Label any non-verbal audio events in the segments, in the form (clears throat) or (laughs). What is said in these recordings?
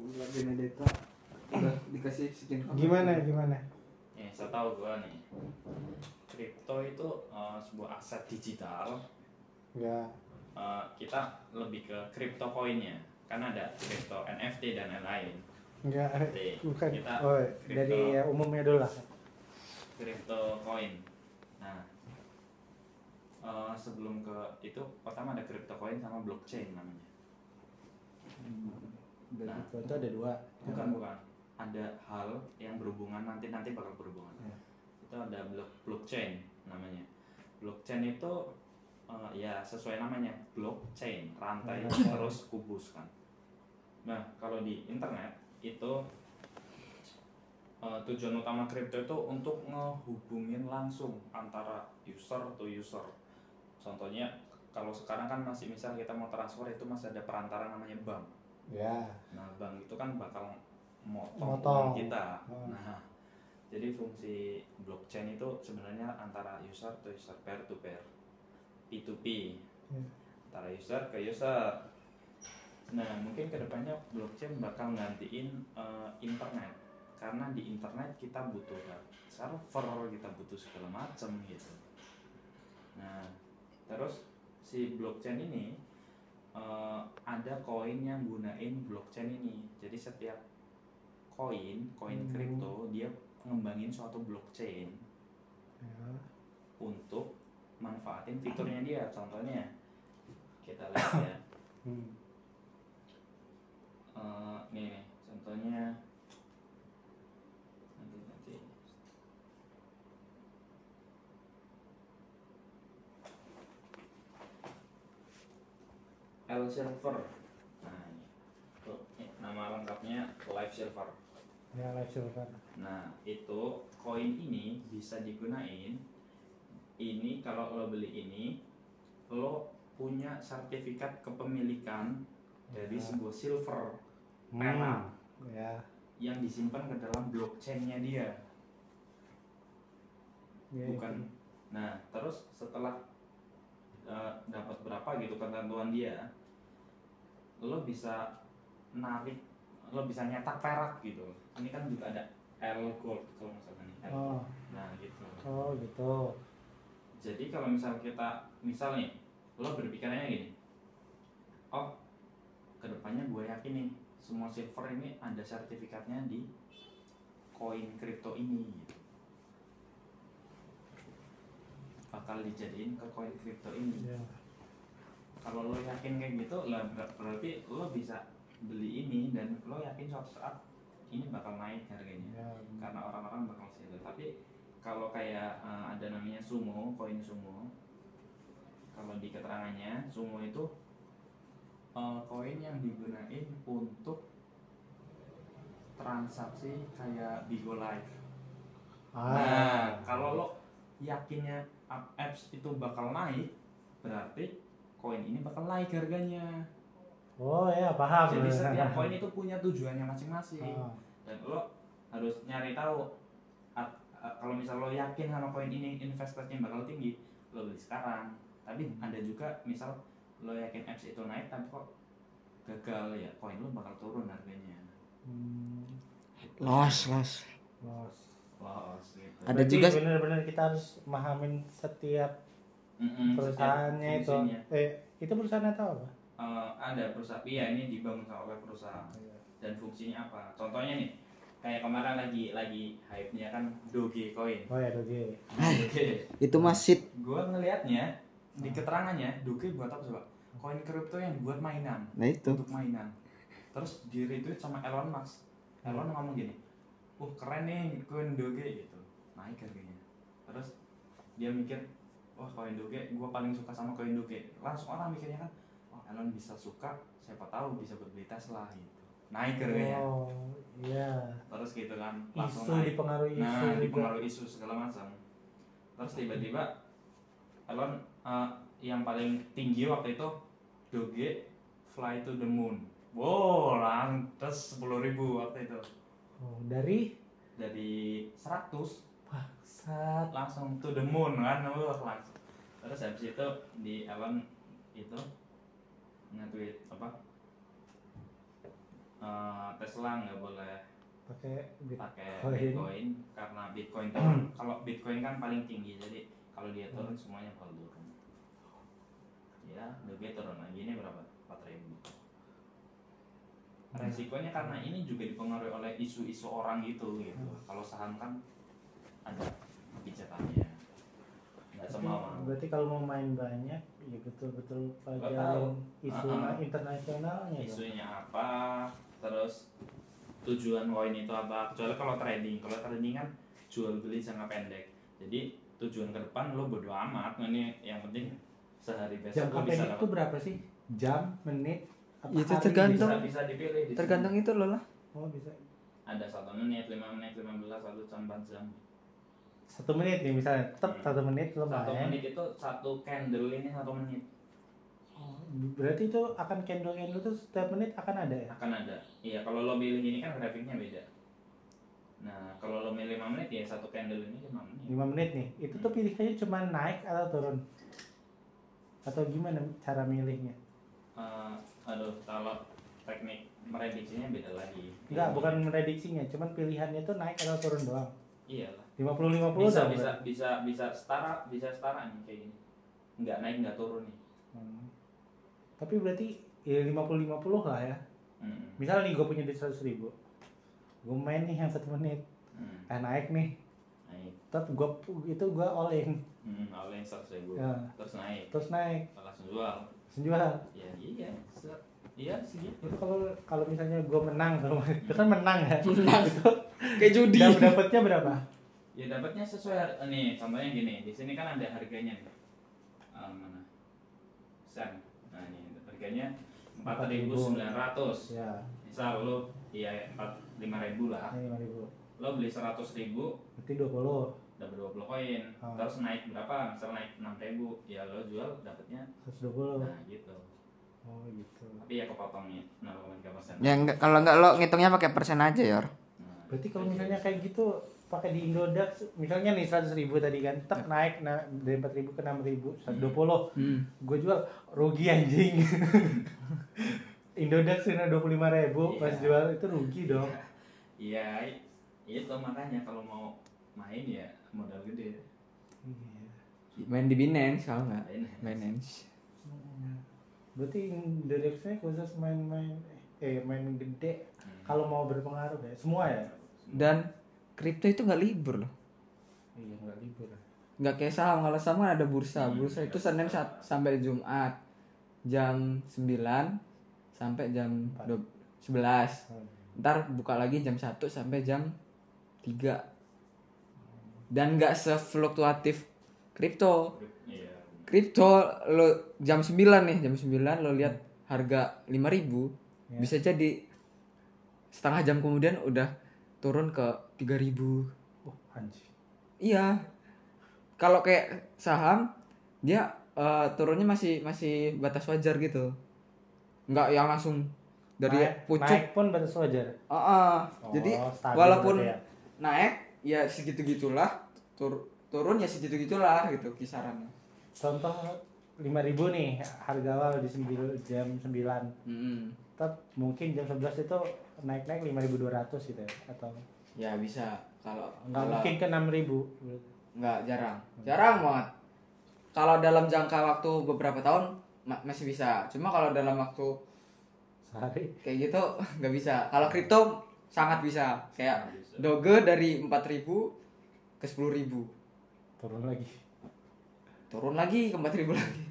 Gila Benedetta udah dikasih skin. Gimana gimana? Nih, saya tahu gua nih. Kripto itu eh, sebuah aset digital. Ya. Eh, kita lebih ke crypto coinnya. Kan ada crypto NFT dan lain-lain. Enggak, bukan. kita Oh, crypto. dari ya, umumnya dulu lah. Crypto coin. Nah, eh, sebelum ke itu pertama ada crypto coin sama blockchain namanya. Dari Nah. Itu ada dua. Bukan bukan. Ada hal yang berhubungan nanti nanti bakal berhubungan. Ya. Itu ada block blockchain namanya. Blockchain itu eh, ya sesuai namanya blockchain rantai Ya. terus kubus kan. Nah kalau di internet itu eh, tujuan utama kripto itu untuk ngehubungin langsung antara user to user. Contohnya kalau sekarang kan masih misal kita mau transfer itu masih ada perantara namanya bank. Ya. Nah, bank itu kan bakal motong, Motong. kita. Hmm. Nah, jadi fungsi blockchain itu sebenarnya antara user to user, peer to peer, P2P, Hmm. antara user ke user. Nah, mungkin ke depannya blockchain bakal gantiin eh, internet, karena di internet kita butuh server, kita butuh segala macam gitu. Nah, terus si blockchain ini eh, ada koin yang gunain blockchain ini. Jadi setiap koin, koin Hmm. kripto dia ngembangin suatu blockchain ya. untuk manfaatin fiturnya dia. Contohnya kita lihat ya. Hmm. Eh, nih nih, contohnya nanti nanti L Silver. Nah, ini. Tuh, ini nama lengkapnya Live Silver. Ya, live silver. Nah, itu koin ini bisa digunain. Ini kalau lo beli ini, lo punya sertifikat kepemilikan dari Ya. sebuah silver Hmm. Ya. yang disimpan ke dalam blockchainnya dia, ya bukan. itu. Nah, terus setelah eh, dapat berapa gitu ketentuan dia, lo bisa narik, lo bisa nyetak perak gitu. Ini kan juga ada L gold kalau misalkan ini L. Oh, Nah, gitu. oh gitu. Jadi kalau misal kita, misal nih, lo berpikirannya gini, oh, ke depannya gue yakin nih, semua silver ini ada sertifikatnya di koin kripto ini, gitu. bakal dijadiin ke koin kripto ini. Ya. Kalau lo yakin kayak gitu, lah ber- berarti lo bisa beli ini dan lo yakin suatu saat ini bakal naik harganya Ya. karena orang-orang bakal sell tapi kalau kayak eh, ada namanya sumo koin sumo kalau di keterangannya sumo itu eh, koin yang digunain untuk transaksi kayak Bigo Live Ah. nah kalau lo yakinnya apps itu bakal naik berarti koin ini bakal naik harganya Oh ya, paham. jadi setiap koin itu punya tujuannya masing-masing Ah. dan lo harus nyari tahu at- a- kalau misal lo yakin sama koin ini investasinya bakal tinggi lo beli sekarang tapi ada juga misal lo yakin apps itu naik tapi kok gagal ya koin lo bakal turun harganya Hmm. Los, los. Los. loss gitu Ada Berarti juga- benar-benar kita harus memahamin setiap Mm-mm, perusahaannya itu. fungsinya. Eh, itu perusahaan atau apa? Eh, ada perusahaan. Iya ini dibangun sama oleh perusahaan. Dan fungsinya apa? Contohnya nih kayak kemarin lagi lagi hype nya kan Dogecoin Oh ya, Doge. Doge. (laughs) Itu masih gue ngelihatnya di keterangannya Doge buat apa coba? Koin kripto yang buat mainan. Nah itu. untuk mainan. Terus di retweet sama Elon Musk. Elon ngomong gini uh keren nih koin Doge gitu. Naik harganya. Terus dia mikir wah koin Doge gue paling suka sama koin Doge langsung orang mikirnya kan oh Elon bisa suka siapa tahu bisa buat beli Tesla gitu. Naik harganya. Oh, iya. terus gitu kan langsung Isu naik. dipengaruhi isu nah juga. dipengaruhi isu segala macam. Terus tiba-tiba Elon eh, yang paling tinggi waktu itu Doge fly to the moon. Wow lantas sepuluh ribu waktu itu. Oh, dari? Dari 100 bangsat. langsung to the moon kan wah langsung terus habis itu di Elon itu nge-tweet apa eh, Tesla nggak boleh pakai bit pakai Bitcoin. Karena Bitcoin turun. (clears throat) kalau Bitcoin kan paling tinggi jadi kalau dia turun semuanya bakal turun. Ya, DB turun lagi ini berapa? 4000. Resikonya karena ini juga dipengaruhi oleh isu-isu orang gitu gitu. Kalau saham kan ada kebijakannya. Semua mau. berarti kalau mau main banyak ya betul-betul tahu. pelajarin isu Ah, ah. internasionalnya dong. isunya apa terus tujuan koin itu apa kecuali kalau trading kalau trading kan jual beli jangka pendek jadi tujuan ke depan lo bodo amat Nah, ini yang penting sehari besok jam lo bisa pendek itu berapa sih jam menit apa Itu hari tergantung. bisa bisa dipilih di sini. Tergantung itu loh lah. oh bisa ada satu menit lima menit lima belas satu jam empat jam satu menit nih misalnya. Tetap Hmm. satu menit lo satu main. menit itu satu candle ini satu menit. Oh, berarti itu akan candle candle itu setiap menit akan ada ya? Akan ada. Iya kalau lo pilih ini kan grafiknya beda. Nah kalau lo milih lima menit ya satu candle ini lima menit. Lima menit nih. Itu tuh pilihannya cuma naik atau turun? Atau gimana cara milihnya? Eh, aduh kalau teknik merediksinya beda lagi. Enggak bukan prediksinya cuman pilihannya tuh naik atau turun doang iyalah. 50 50 bisa bisa berarti. bisa bisa setara bisa setara nih kayak gini. Nggak naik nggak turun nih. Hmm. tapi berarti ya 50 50 lah ya. Hmm, misalnya nih gue punya duit 100 ribu. Gue main nih yang satu menit. Hmm, eh naik nih. Naik. Tetap gue itu gue all in. Hmm, awalnya seratus ribu. Ya, terus naik. Terus naik. Langsung jual. Langsung jual. Ya iya iya sih. Itu kalau kalau misalnya gue menang sama (laughs) itu kan menang ya. Menang. itu Kayak judi. dap- dapatnya berapa? Ya dapatnya sesuai har- nih contohnya gini. Di sini kan ada harganya nih. Ah, mana? Sen. Nah ini harganya empat ribu sembilan ratus. Ya misal lo iya empat lima ribu lah. Ini lima ribu. Lo beli seratus ribu. Berarti 20 dapat 20 koin. Oh. terus naik berapa? Misal naik enam ribu. Ya lo jual dapatnya 120 nah gitu oh gitu tapi ya kepotongnya 0,3 persen Ya enggak kalau enggak lo ngitungnya pakai persen aja, Yor. Nah, berarti kalau misalnya kayak gitu pakai di Indodax misalnya nih 100 ribu tadi kan tetap naik nah, dari 4 ribu ke 6 ribu 120 Hmm. gue jual rugi anjing (laughs) Indodax ini 25 ribu pas Iya. jual itu rugi dong iya i- itu makanya kalau mau main ya modal gede Main di Binance kalau enggak. Main. Binance. Berarti Indodaxnya khusus main-main eh main gede Hmm. kalau mau berpengaruh ya semua ya Dan kripto itu nggak libur loh. iya nggak libur Nggak kayak saham. Kalau saham kan ada bursa. Hmm. Bursa itu Senin sa- sampai Jumat jam 9 sampai jam Empat. 11. Ntar buka lagi jam 1 sampai jam 3. Dan nggak sefluktuatif kripto. iya Kripto lo jam 9 nih, jam 9 lo lihat harga 5000 Ya. bisa jadi setengah jam kemudian udah turun ke 3000. oh anjing Iya. Kalau kayak saham dia eh, turunnya masih masih batas wajar gitu. Nggak yang langsung dari naik, pucuk. naik pun batas wajar Ah, ah. Oh, Jadi walaupun ya. naik ya segitu-gitulah, tur- turun ya segitu-gitulah gitu kisarannya. Contoh 5000 nih harga awal di sembil- jam 9 Mm-mm. tetap mungkin jam 11 itu naik-naik 5200 gitu ya atau Ya bisa kalau nggak kalau- mungkin ke 6000 nggak jarang, jarang banget. Kalau dalam jangka waktu beberapa tahun ma- masih bisa. Cuma kalau dalam waktu sehari kayak gitu (laughs) nggak bisa. Kalau kripto sangat bisa. Kayak bisa. Doge dari 4000 ke 10000 turun lagi turun lagi ke 4000 (laughs) lagi.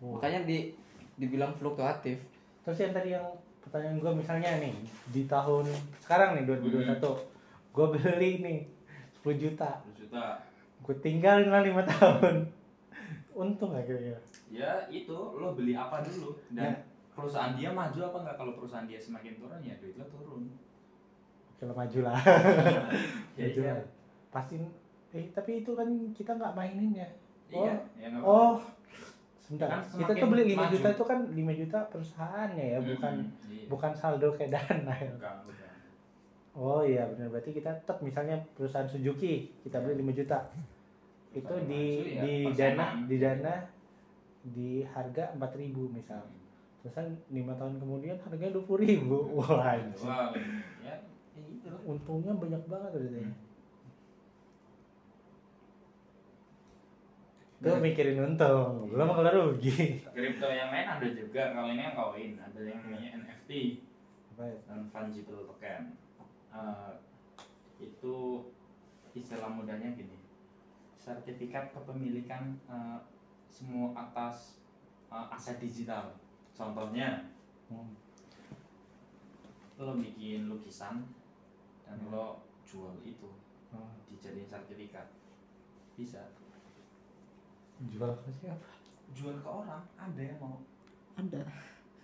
Wah. makanya di dibilang fluktuatif. Terus yang tadi yang pertanyaan gue misalnya nih di tahun sekarang nih 2021 gue beli nih 10 juta. 10 juta. Gue tinggal lah 5 tahun. Untung kira-kira. Ya itu lo beli apa dulu? Dan Ya. perusahaan dia maju apa enggak? Kalau perusahaan dia semakin turun ya duit lo turun. Kalau maju lah. (laughs) Ya, maju iya. lah. Pasti eh tapi itu kan kita nggak mainin ya iya ya nggak oh sebentar Kan kita tuh beli 5 maju. juta itu kan 5 juta perusahaannya ya bukan Mm-mm, iya. bukan saldo kayak dana ya bukan bukan Oh iya benar berarti kita tetap misalnya perusahaan Suzuki kita beli 5 juta. Itu di ya, di dana di dana di harga 4000 misal. terusan lima tahun kemudian harganya dua puluh ribu wah anjing. Wah, ya, ya lah. untungnya banyak banget berarti Tuh mikirin untung, belum kalau rugi. Kripto yang lain ada juga, kalau ini yang koin, ada yang namanya NFT, Apa ya? non fungible token. Eh, itu istilah mudahnya gini, sertifikat kepemilikan eh, semua atas eh, aset digital. Contohnya, Hmm. lo bikin lukisan dan lo jual itu Oh, dijadiin sertifikat, bisa. Jual ke siapa? Jual ke orang, ada yang mau. Ada.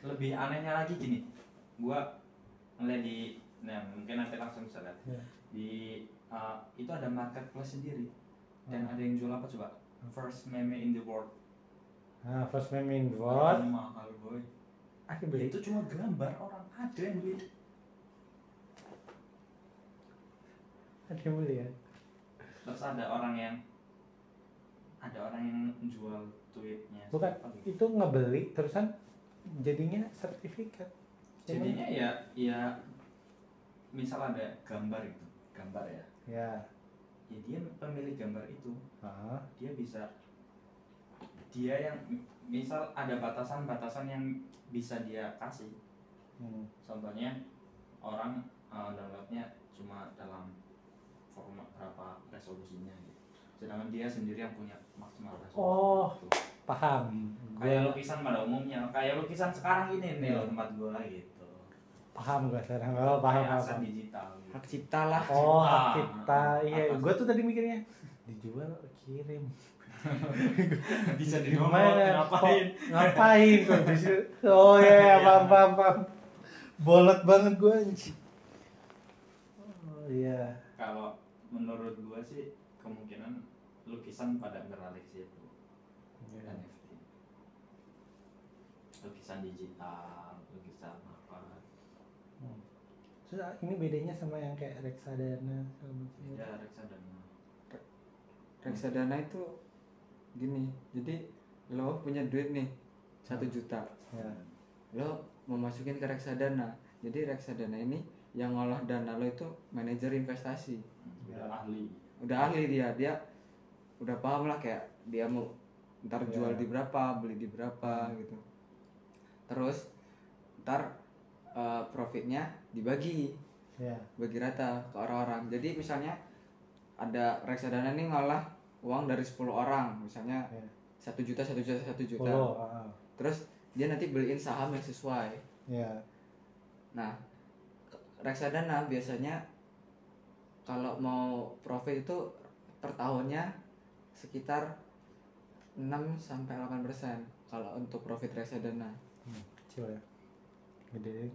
lebih anehnya lagi gini gua ngeliat di nah mungkin nanti langsung bisa lihat Ya. di uh, itu ada marketplace sendiri dan Hmm. ada yang jual apa coba first meme in the world Nah, first meme in what? Itu mahal boy Aku Ya, beli. itu cuma gambar orang ada yang beli Ada yang beli ya? terus ada orang yang ada orang yang jual tweetnya Bukan, gitu. itu ngebeli terusan jadinya sertifikat. jadinya ya ya misal ada gambar itu gambar ya Ya. ya dia pemilik gambar itu Ah, dia bisa dia yang misal ada batasan-batasan yang bisa dia kasih hmm. contohnya orang uh, downloadnya cuma dalam format berapa resolusinya gitu sedangkan dia sendiri yang punya maksimal resolusi Oh. gitu. Paham. kayak Gua lukisan pada umumnya kayak lukisan sekarang ini nih Iya. loh tempat gua gitu paham gua sekarang. Oh, paham, Kayak paham. aset digital gitu. Hak cipta lah. Oh, hak cipta. Iya, gua tuh tadi mikirnya dijual kirim. (laughs) bisa di Gimana? ngapain ngapain bisa? Oh iya, paham, paham, paham. Bolot banget gua anjing. Oh iya. kalau menurut gua sih lukisan pada beralih ke situ Iya. NFT lukisan digital lukisan apa Hmm. Terus ah, ini bedanya sama yang kayak reksadana macam. ya reksadana Reksadana itu gini. Jadi lo punya duit nih satu juta. Ya. Lo mau masukin ke reksadana. Jadi reksadana ini yang ngolah dana lo itu manajer investasi. udah ahli Udah ahli dia, dia udah paham lah kayak dia mau ntar Ya. jual di berapa, beli di berapa gitu. Terus ntar eh, profitnya dibagi Ya. bagi rata ke orang-orang. Jadi misalnya ada reksadana ini ngolah uang dari 10 orang, misalnya Ya. satu juta, satu juta, satu juta. Ah, ah. Terus dia nanti beliin saham yang sesuai. Ya. Nah, reksadana biasanya kalau mau profit itu per tahunnya sekitar 6 sampai 8 persen kalau untuk profit reksadana. Hmm, kecil ya. Gede.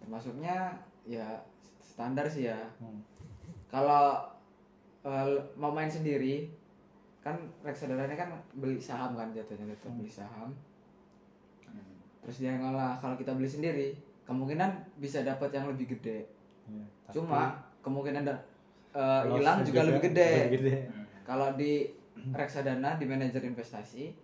Termasuknya ya standar sih ya. Hmm. Kalau eh, mau main sendiri kan reksadana ini kan beli saham kan jatuhnya itu Hmm. beli saham Hmm. terus dia ngolah kalau kita beli sendiri kemungkinan bisa dapat yang lebih gede Ya, tapi cuma kemungkinan eh, hilang juga lebih gede Lebih gede. Kalau di reksadana di manajer investasi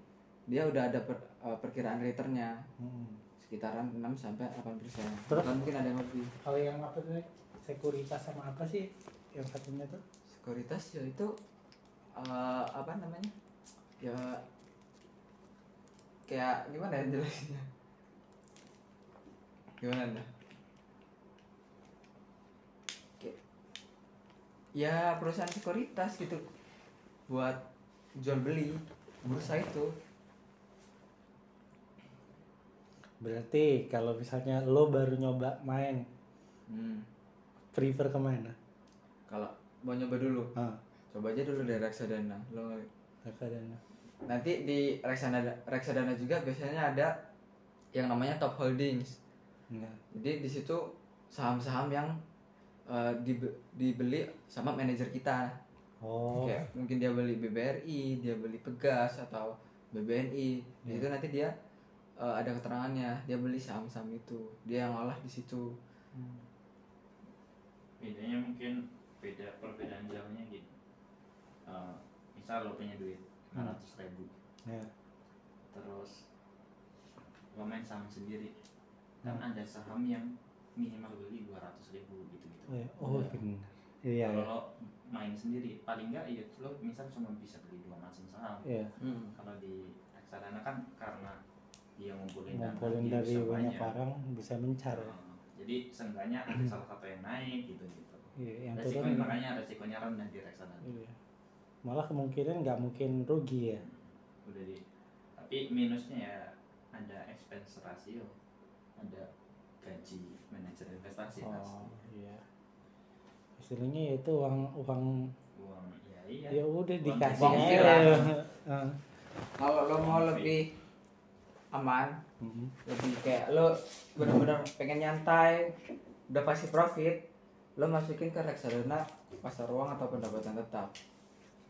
dia udah ada per- eh, perkiraan returnnya Hmm. sekitaran 6 sampai 8 persen Terus? Mungkin ada yang lebih Kalau yang apa tuh? Sekuritas sama apa sih? Yang satunya tuh? sekuritas ya itu eh, apa namanya ya kayak gimana ya jelasnya gimana anda ya perusahaan sekuritas gitu buat jual beli bursa itu Berarti kalau misalnya lo baru nyoba main, hmm. prefer ke mana? kalau mau nyoba dulu Ah, coba aja dulu dari reksadana lo reksadana. nanti di reksadana reksadana juga biasanya ada yang namanya top holdings Nah, Jadi di situ saham-saham yang dibe- dibeli sama manajer kita. Oh, Kayak mungkin dia beli BBRI, dia beli Pegas atau BBNI. Di Ya. situ nanti dia eh, ada keterangannya, dia beli saham-saham itu. Dia yang olah di situ. bedanya mungkin beda perbedaan jauhnya gini Eh, misal lo punya duit Hmm. 500 ribu ya. terus lo main saham sendiri kan Hmm. ada saham yang minimal beli 200 ribu gitu gitu Oh, iya. oh benar iya kalau iya main sendiri. Paling nggak ya lo misal cuma bisa beli dua macam saham. Iya. Hmm. kalau di reksadana kan karena dia ngumpulin dana, ngumpulin dia dari bisa banyak orang bisa mencar Nah, jadi seenggaknya ada salah satu yang naik gitu gitu. Iya yang resiko turun. makanya resikonya rendah di reksadana. Iya. malah kemungkinan nggak mungkin rugi ya. Udah di tapi minusnya ya ada expense ratio ada gaji manajer investasi oh pasti. iya istilahnya ya itu uang uang uang ya iya ya udah Uang dikasih uang aja. (laughs) Kalau lo mau lebih aman, Mm-mm. lebih kayak lo benar-benar pengen nyantai, udah pasti profit, lo masukin ke reksadana pasar uang atau pendapatan tetap.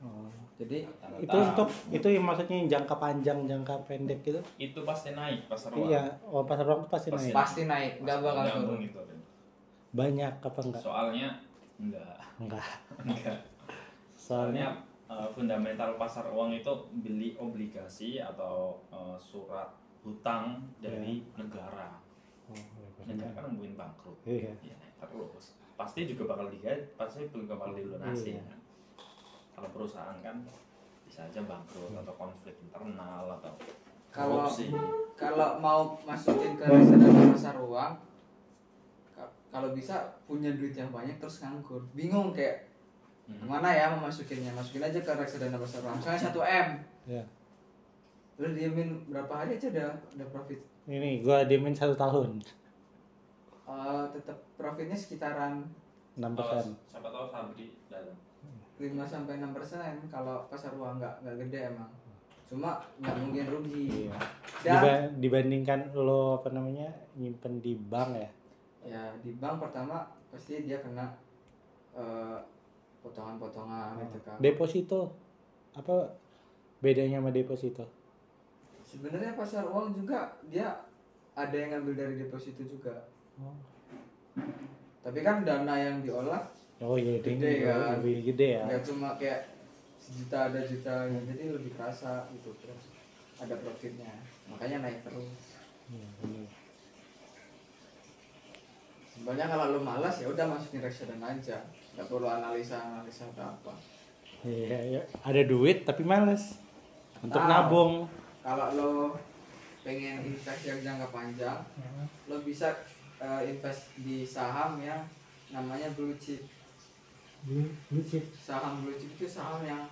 Oh. Jadi Rata-rata itu untuk itu yang maksudnya yang jangka panjang jangka pendek gitu itu pasti naik pasar uang iya oh pasar uang pasti Pasti naik pasti naik, nggak bakal turun. itu kan. banyak apa enggak soalnya enggak. Enggak. (laughs) Enggak. Soalnya eh, fundamental pasar uang itu beli obligasi atau eh, surat hutang dari negara. Oh, negara. kan nungguin bangkrut. Iya. Ya naik terus. Pasti juga bakal digaji pasti juga bakal dilunasi Iya. kan. kalau perusahaan kan bisa aja bangkrut atau konflik internal atau Kalau korupsi. kalau mau masukin ke reksadana pasar uang, kalau bisa punya duit yang banyak terus nganggur, bingung kayak Hmm. ke mana ya mau masukinnya, masukin aja ke reksadana pasar uang. Misalnya 1 m, Iya. lo diemin berapa hari aja udah udah profit. ini gua diemin satu tahun Eh, tetap profitnya sekitaran enam persen siapa tahu Sabri dalam 5 sampai 6 persen kalau pasar uang nggak nggak gede emang. Cuma nggak mungkin rugi. Iya. Dan dibandingkan lo apa namanya nyimpen di bank ya ya di bank pertama pasti dia kena eh, potongan-potongan gitu kan. deposito apa bedanya sama deposito Sebenarnya pasar uang juga dia ada yang ngambil dari deposito juga. Oh. Tapi kan dana yang diolah oh iya Gede ini kan? lebih gede ya nggak cuma kayak sejuta ada juta jadi lebih kerasa gitu terus ada profitnya makanya naik terus Iya, bener. Sebenarnya kalau lo malas ya udah masukin reksadana aja. Nggak perlu analisa analisa atau apa. Iya iya. ada duit tapi males. Untuk Tahu. nabung. Kalau lo pengen invest yang jangka panjang lo bisa eh, invest di saham yang namanya blue chip. Blue blue chip. Saham blue chip itu saham yang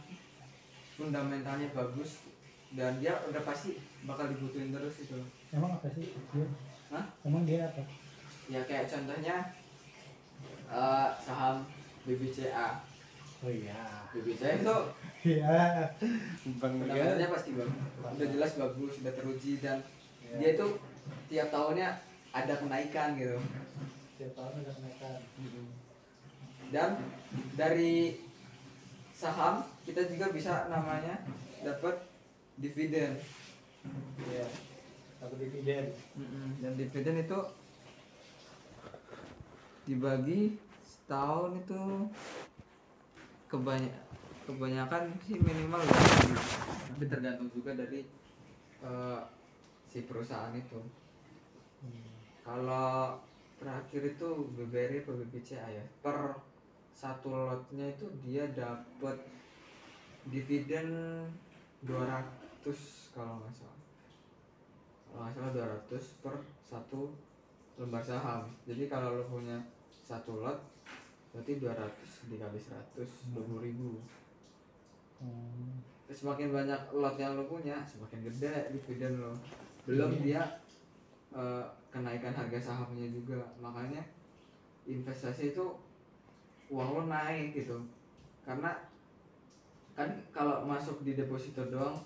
fundamentalnya bagus dan dia udah pasti bakal dibutuhin terus itu emang apa sih? Dia Hah? emang dia apa ya kayak contohnya eh, saham BBCA oh iya. BBCA itu (laughs) iya. Bang fundamentalnya pasti bagus udah jelas bagus udah teruji dan dia itu tiap tahunnya ada kenaikan gitu. Tiap tahun ada kenaikan. Dan dari saham kita juga bisa namanya dapat dividen. Iya. Satu dividen. Dan dividen itu dibagi setahun itu kebanyak kebanyakan sih minimal kali. tapi tergantung juga dari eh, si perusahaan itu. Kalau terakhir itu BBRI atau BBCA ya per satu lotnya itu dia dapat dividen 200 kalau nggak salah. Kalau nggak salah 200 per satu lembar saham. Jadi kalau lo punya satu lot berarti 200 dikali 100 20 ribu. Hmm. Semakin banyak lot yang lo punya semakin gede dividen lo. Belum dia eh, kenaikan harga sahamnya juga. Makanya investasi itu uang lo naik gitu. Karena kan kalau masuk di deposito doang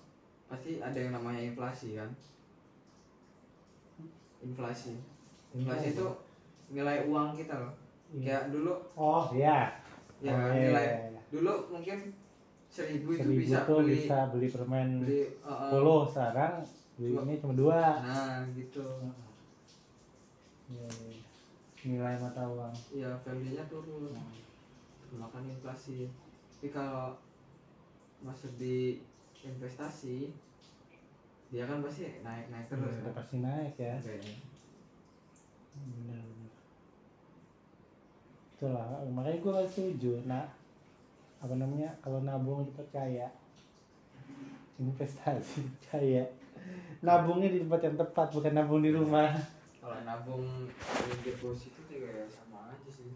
pasti ada yang namanya inflasi kan? Inflasi. Inflasi itu nilai uang kita loh kayak dulu oh iya. Ya Oh, iya, nilai. iya, iya. dulu mungkin seribu itu seribu bisa tuh beli bisa beli permen beli uh, uh, 10 sekarang belinya cuma dua. Nah gitu. Iya, iya. nilai mata uang. Ya value nya turun makan inflasi. Tapi kalau masuk di investasi dia kan pasti naik naik terus Iya, kan? pasti naik ya. Benar itulah makanya gue gak setuju nah apa namanya kalau nabung dipercaya investasi (laughs) percaya. Nabungnya di tempat yang tepat bukan nabung di rumah. Kalau nabung di deposito juga ya sama aja sih